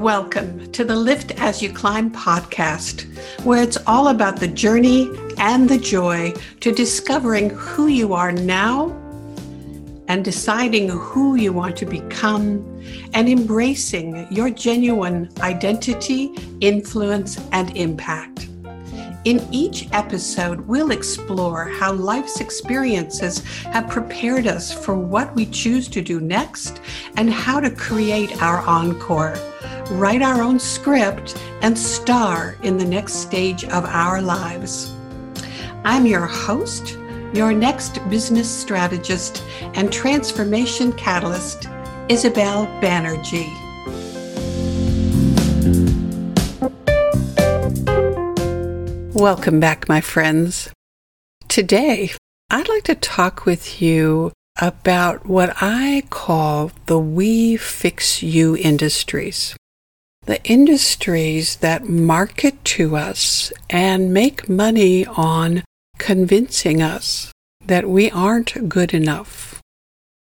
Welcome to the Lift As You Climb podcast, where it's all about the journey and the joy to discovering who you are now and deciding who you want to become and embracing your genuine identity, influence, and impact. In each episode, we'll explore how life's experiences have prepared us for what we choose to do next and how to create our encore write our own script, and star in the next stage of our lives. I'm your host, your next business strategist and transformation catalyst, Isabel Banerjee. Welcome back, my friends. Today, I'd like to talk with you about what I call the We Fix You industries the industries that market to us and make money on convincing us that we aren't good enough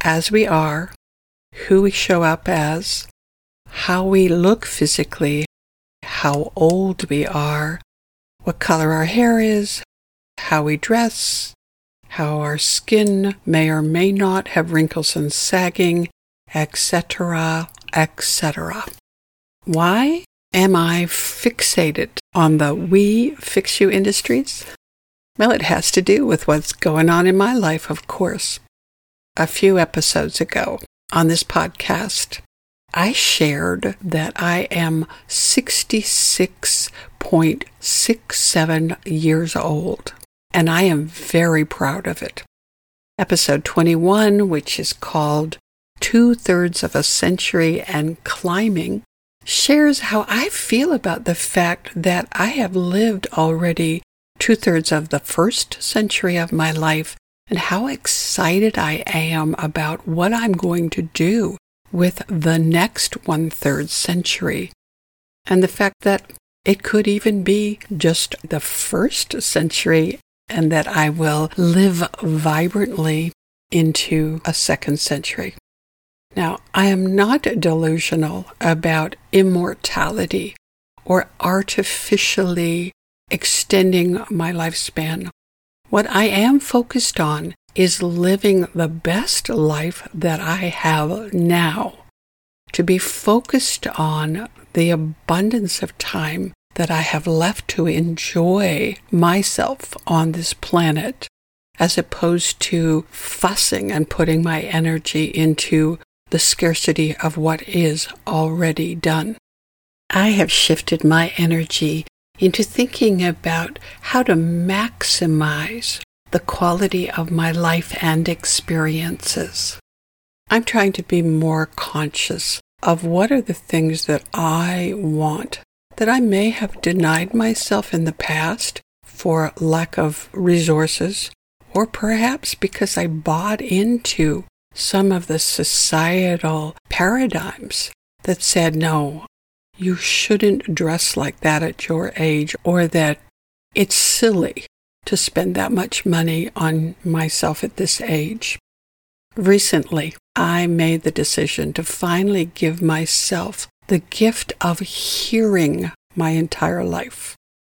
as we are, who we show up as, how we look physically, how old we are, what color our hair is, how we dress, how our skin may or may not have wrinkles and sagging, etc., etc. Why am I fixated on the we fix you industries? Well, it has to do with what's going on in my life, of course. A few episodes ago on this podcast, I shared that I am 66.67 years old, and I am very proud of it. Episode 21, which is called Two Thirds of a Century and Climbing, shares how I feel about the fact that I have lived already two thirds of the first century of my life and how excited I am about what I'm going to do with the next one third century. And the fact that it could even be just the first century and that I will live vibrantly into a second century. Now, I am not delusional about immortality or artificially extending my lifespan. What I am focused on is living the best life that I have now. To be focused on the abundance of time that I have left to enjoy myself on this planet, as opposed to fussing and putting my energy into the scarcity of what is already done. I have shifted my energy into thinking about how to maximize the quality of my life and experiences. I'm trying to be more conscious of what are the things that I want that I may have denied myself in the past for lack of resources, or perhaps because I bought into some of the societal paradigms that said, no, you shouldn't dress like that at your age, or that it's silly to spend that much money on myself at this age. Recently, I made the decision to finally give myself the gift of hearing my entire life.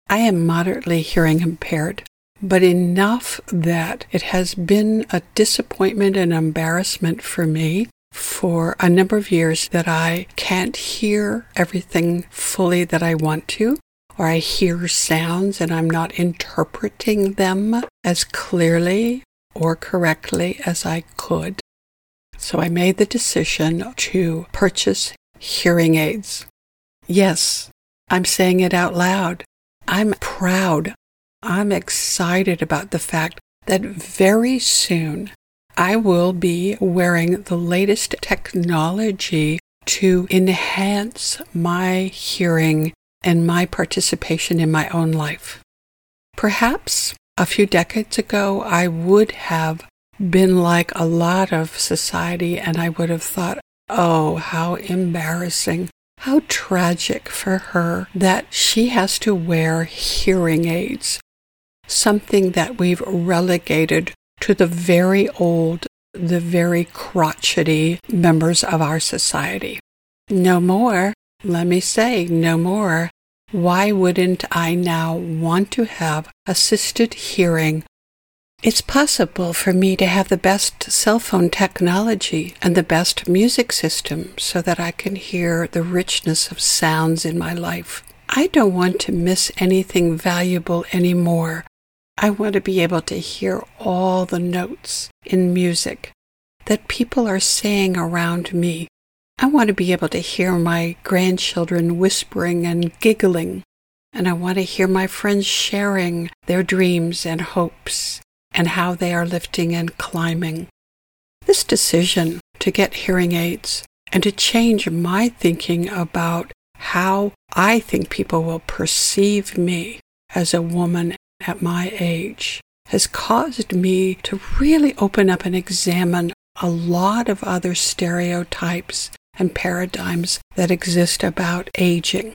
I am moderately hearing impaired, but enough that it has been a disappointment and embarrassment for me for a number of years that I can't hear everything fully that I want to, or I hear sounds and I'm not interpreting them as clearly or correctly as I could. So I made the decision to purchase hearing aids. Yes, I'm saying it out loud. I'm proud I'm excited about the fact that very soon I will be wearing the latest technology to enhance my hearing and my participation in my own life. Perhaps a few decades ago, I would have been like a lot of society and I would have thought, oh, how embarrassing, how tragic for her that she has to wear hearing aids something that we've relegated to the very old, the very crotchety members of our society. No more. let me say no more. Why wouldn't I now want to have assisted hearing? It's possible for me to have the best cell phone technology and the best music system so that I can hear the richness of sounds in my life. I don't want to miss anything valuable anymore. I want to be able to hear all the notes in music that people are saying around me. I want to be able to hear my grandchildren whispering and giggling. And I want to hear my friends sharing their dreams and hopes and how they are lifting and climbing. This decision to get hearing aids and to change my thinking about how I think people will perceive me as a woman at my age has caused me to really open up and examine a lot of other stereotypes and paradigms that exist about aging.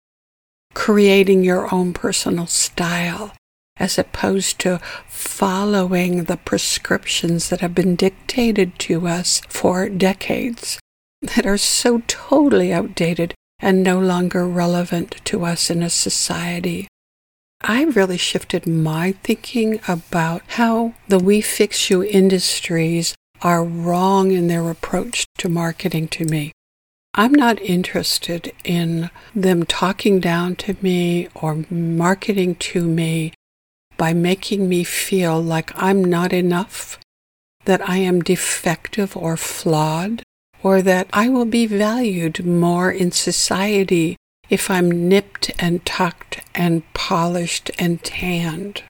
Creating your own personal style as opposed to following the prescriptions that have been dictated to us for decades that are so totally outdated and no longer relevant to us in a society. I really shifted my thinking about how the We Fix You industries are wrong in their approach to marketing to me. I'm not interested in them talking down to me or marketing to me by making me feel like I'm not enough, that I am defective or flawed, or that I will be valued more in society if I'm nipped and tucked and polished and tanned.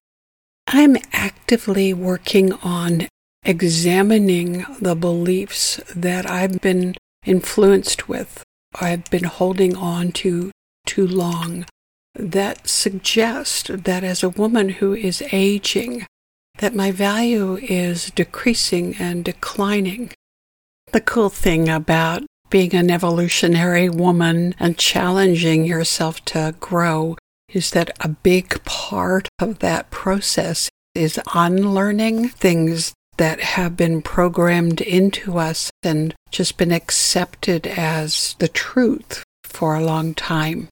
I'm actively working on examining the beliefs that I've been influenced with, I've been holding on to too long, that suggest that as a woman who is aging, that my value is decreasing and declining. The cool thing about being an evolutionary woman and challenging yourself to grow is that a big part of that process is unlearning things that have been programmed into us and just been accepted as the truth for a long time.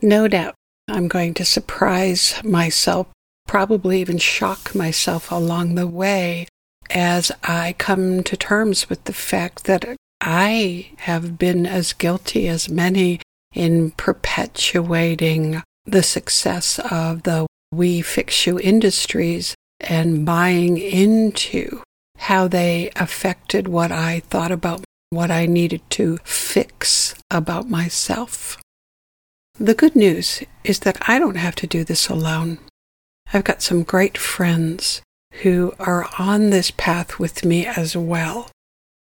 No doubt I'm going to surprise myself, probably even shock myself along the way as I come to terms with the fact that I have been as guilty as many in perpetuating the success of the We Fix You industries and buying into how they affected what I thought about what I needed to fix about myself. The good news is that I don't have to do this alone. I've got some great friends who are on this path with me as well.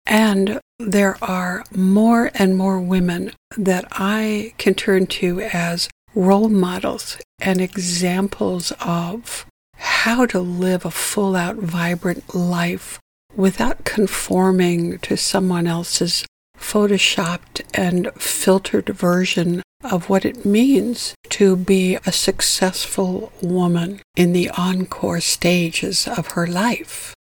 And there are more and more women that I can turn to as role models and examples of how to live a full out, vibrant life without conforming to someone else's photoshopped and filtered version of what it means to be a successful woman in the encore stages of her life.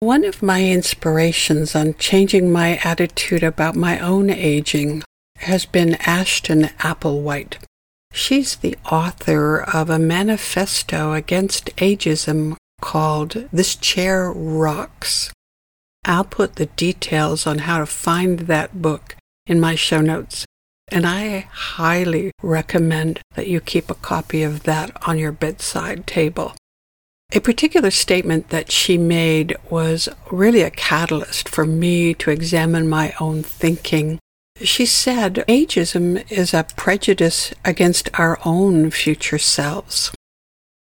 One of my inspirations on changing my attitude about my own aging has been Ashton Applewhite. She's the author of a manifesto against ageism called This Chair Rocks. I'll put the details on how to find that book in my show notes and I highly recommend that you keep a copy of that on your bedside table. A particular statement that she made was really a catalyst for me to examine my own thinking. She said, Ageism is a prejudice against our own future selves.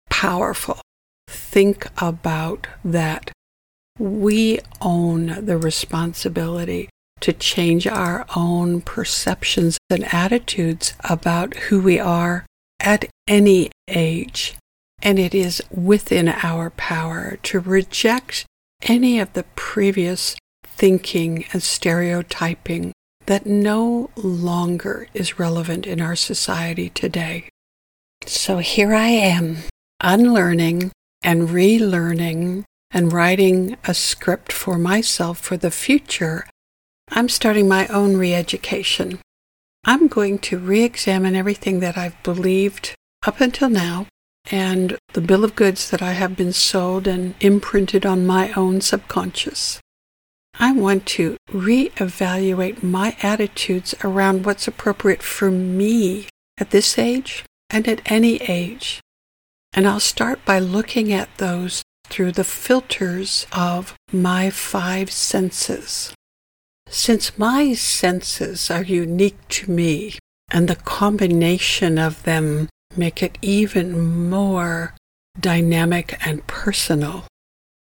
Powerful. Think about that. We own the responsibility to change our own perceptions and attitudes about who we are at any age. And it is within our power to reject any of the previous thinking and stereotyping that no longer is relevant in our society today. So here I am, unlearning and relearning and writing a script for myself for the future I'm starting my own re education. I'm going to re examine everything that I've believed up until now and the bill of goods that I have been sold and imprinted on my own subconscious. I want to reevaluate my attitudes around what's appropriate for me at this age and at any age. And I'll start by looking at those through the filters of my five senses. Since my senses are unique to me, and the combination of them make it even more dynamic and personal,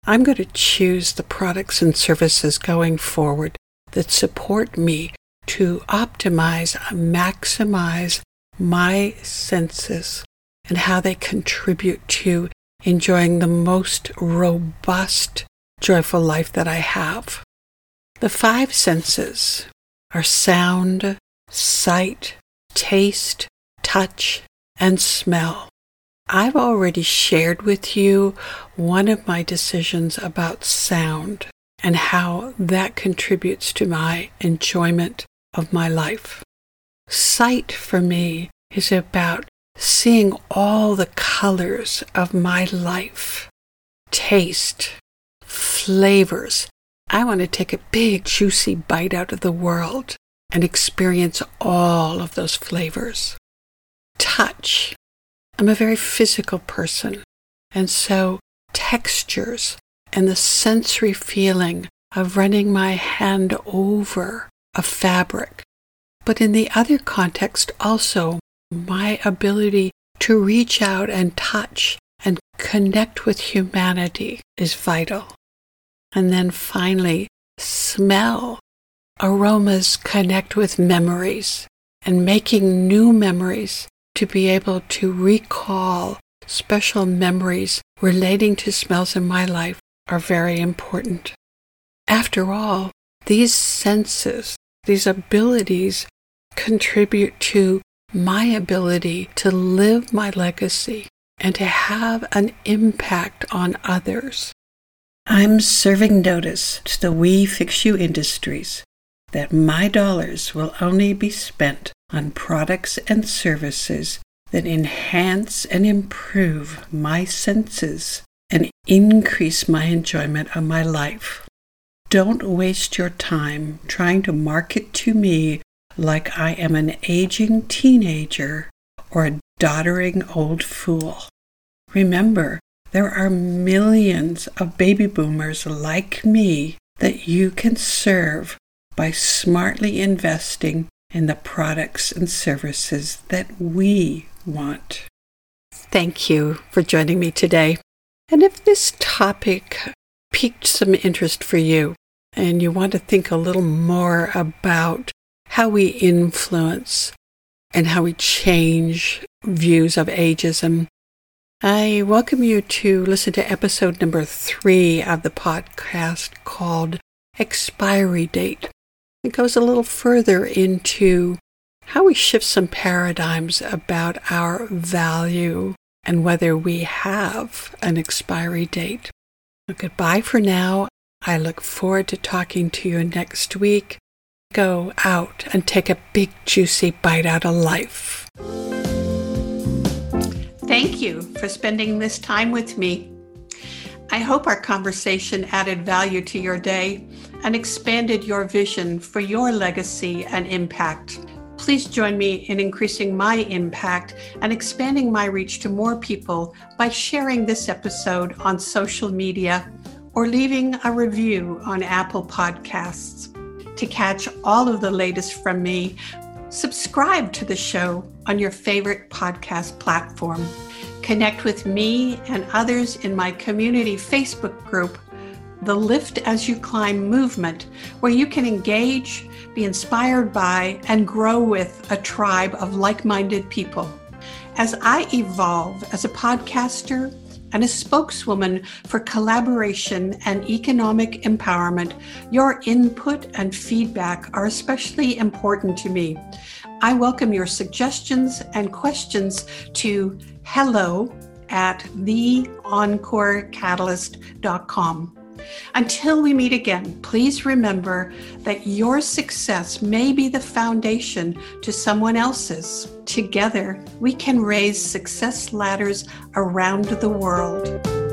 I'm going to choose the products and services going forward that support me to optimize, maximize my senses and how they contribute to enjoying the most robust, joyful life that I have. The five senses are sound, sight, taste, touch, and smell. I've already shared with you one of my decisions about sound and how that contributes to my enjoyment of my life. Sight for me is about seeing all the colors of my life. Taste, flavors. I want to take a big, juicy bite out of the world and experience all of those flavors. Touch I'm a very physical person. And so textures and the sensory feeling of running my hand over a fabric. But in the other context, also my ability to reach out and touch and connect with humanity is vital. And then finally, smell. Aromas connect with memories and making new memories to be able to recall special memories relating to smells in my life are very important. After all, these senses, these abilities contribute to my ability to live my legacy and to have an impact on others. I'm serving notice to the We Fix You Industries that my dollars will only be spent on products and services that enhance and improve my senses and increase my enjoyment of my life. Don't waste your time trying to market to me like I am an aging teenager or a doddering old fool. Remember, there are millions of baby boomers like me that you can serve by smartly investing in the products and services that we want. Thank you for joining me today. And if this topic piqued some interest for you and you want to think a little more about how we influence and how we change views of ageism, I welcome you to listen to episode number three of the podcast called Expiry Date. It goes a little further into how we shift some paradigms about our value and whether we have an expiry date. Well, goodbye for now. I look forward to talking to you next week. Go out and take a big, juicy bite out of life. Thank you for spending this time with me. I hope our conversation added value to your day and expanded your vision for your legacy and impact. Please join me in increasing my impact and expanding my reach to more people by sharing this episode on social media or leaving a review on Apple Podcasts. To catch all of the latest from me, subscribe to the show on your favorite podcast platform. Connect with me and others in my community Facebook group, the Lift as You Climb movement, where you can engage, be inspired by, and grow with a tribe of like minded people. As I evolve as a podcaster and a spokeswoman for collaboration and economic empowerment, your input and feedback are especially important to me. I welcome your suggestions and questions to hello at theencorecatalyst.com. Until we meet again, please remember that your success may be the foundation to someone else's. Together, we can raise success ladders around the world.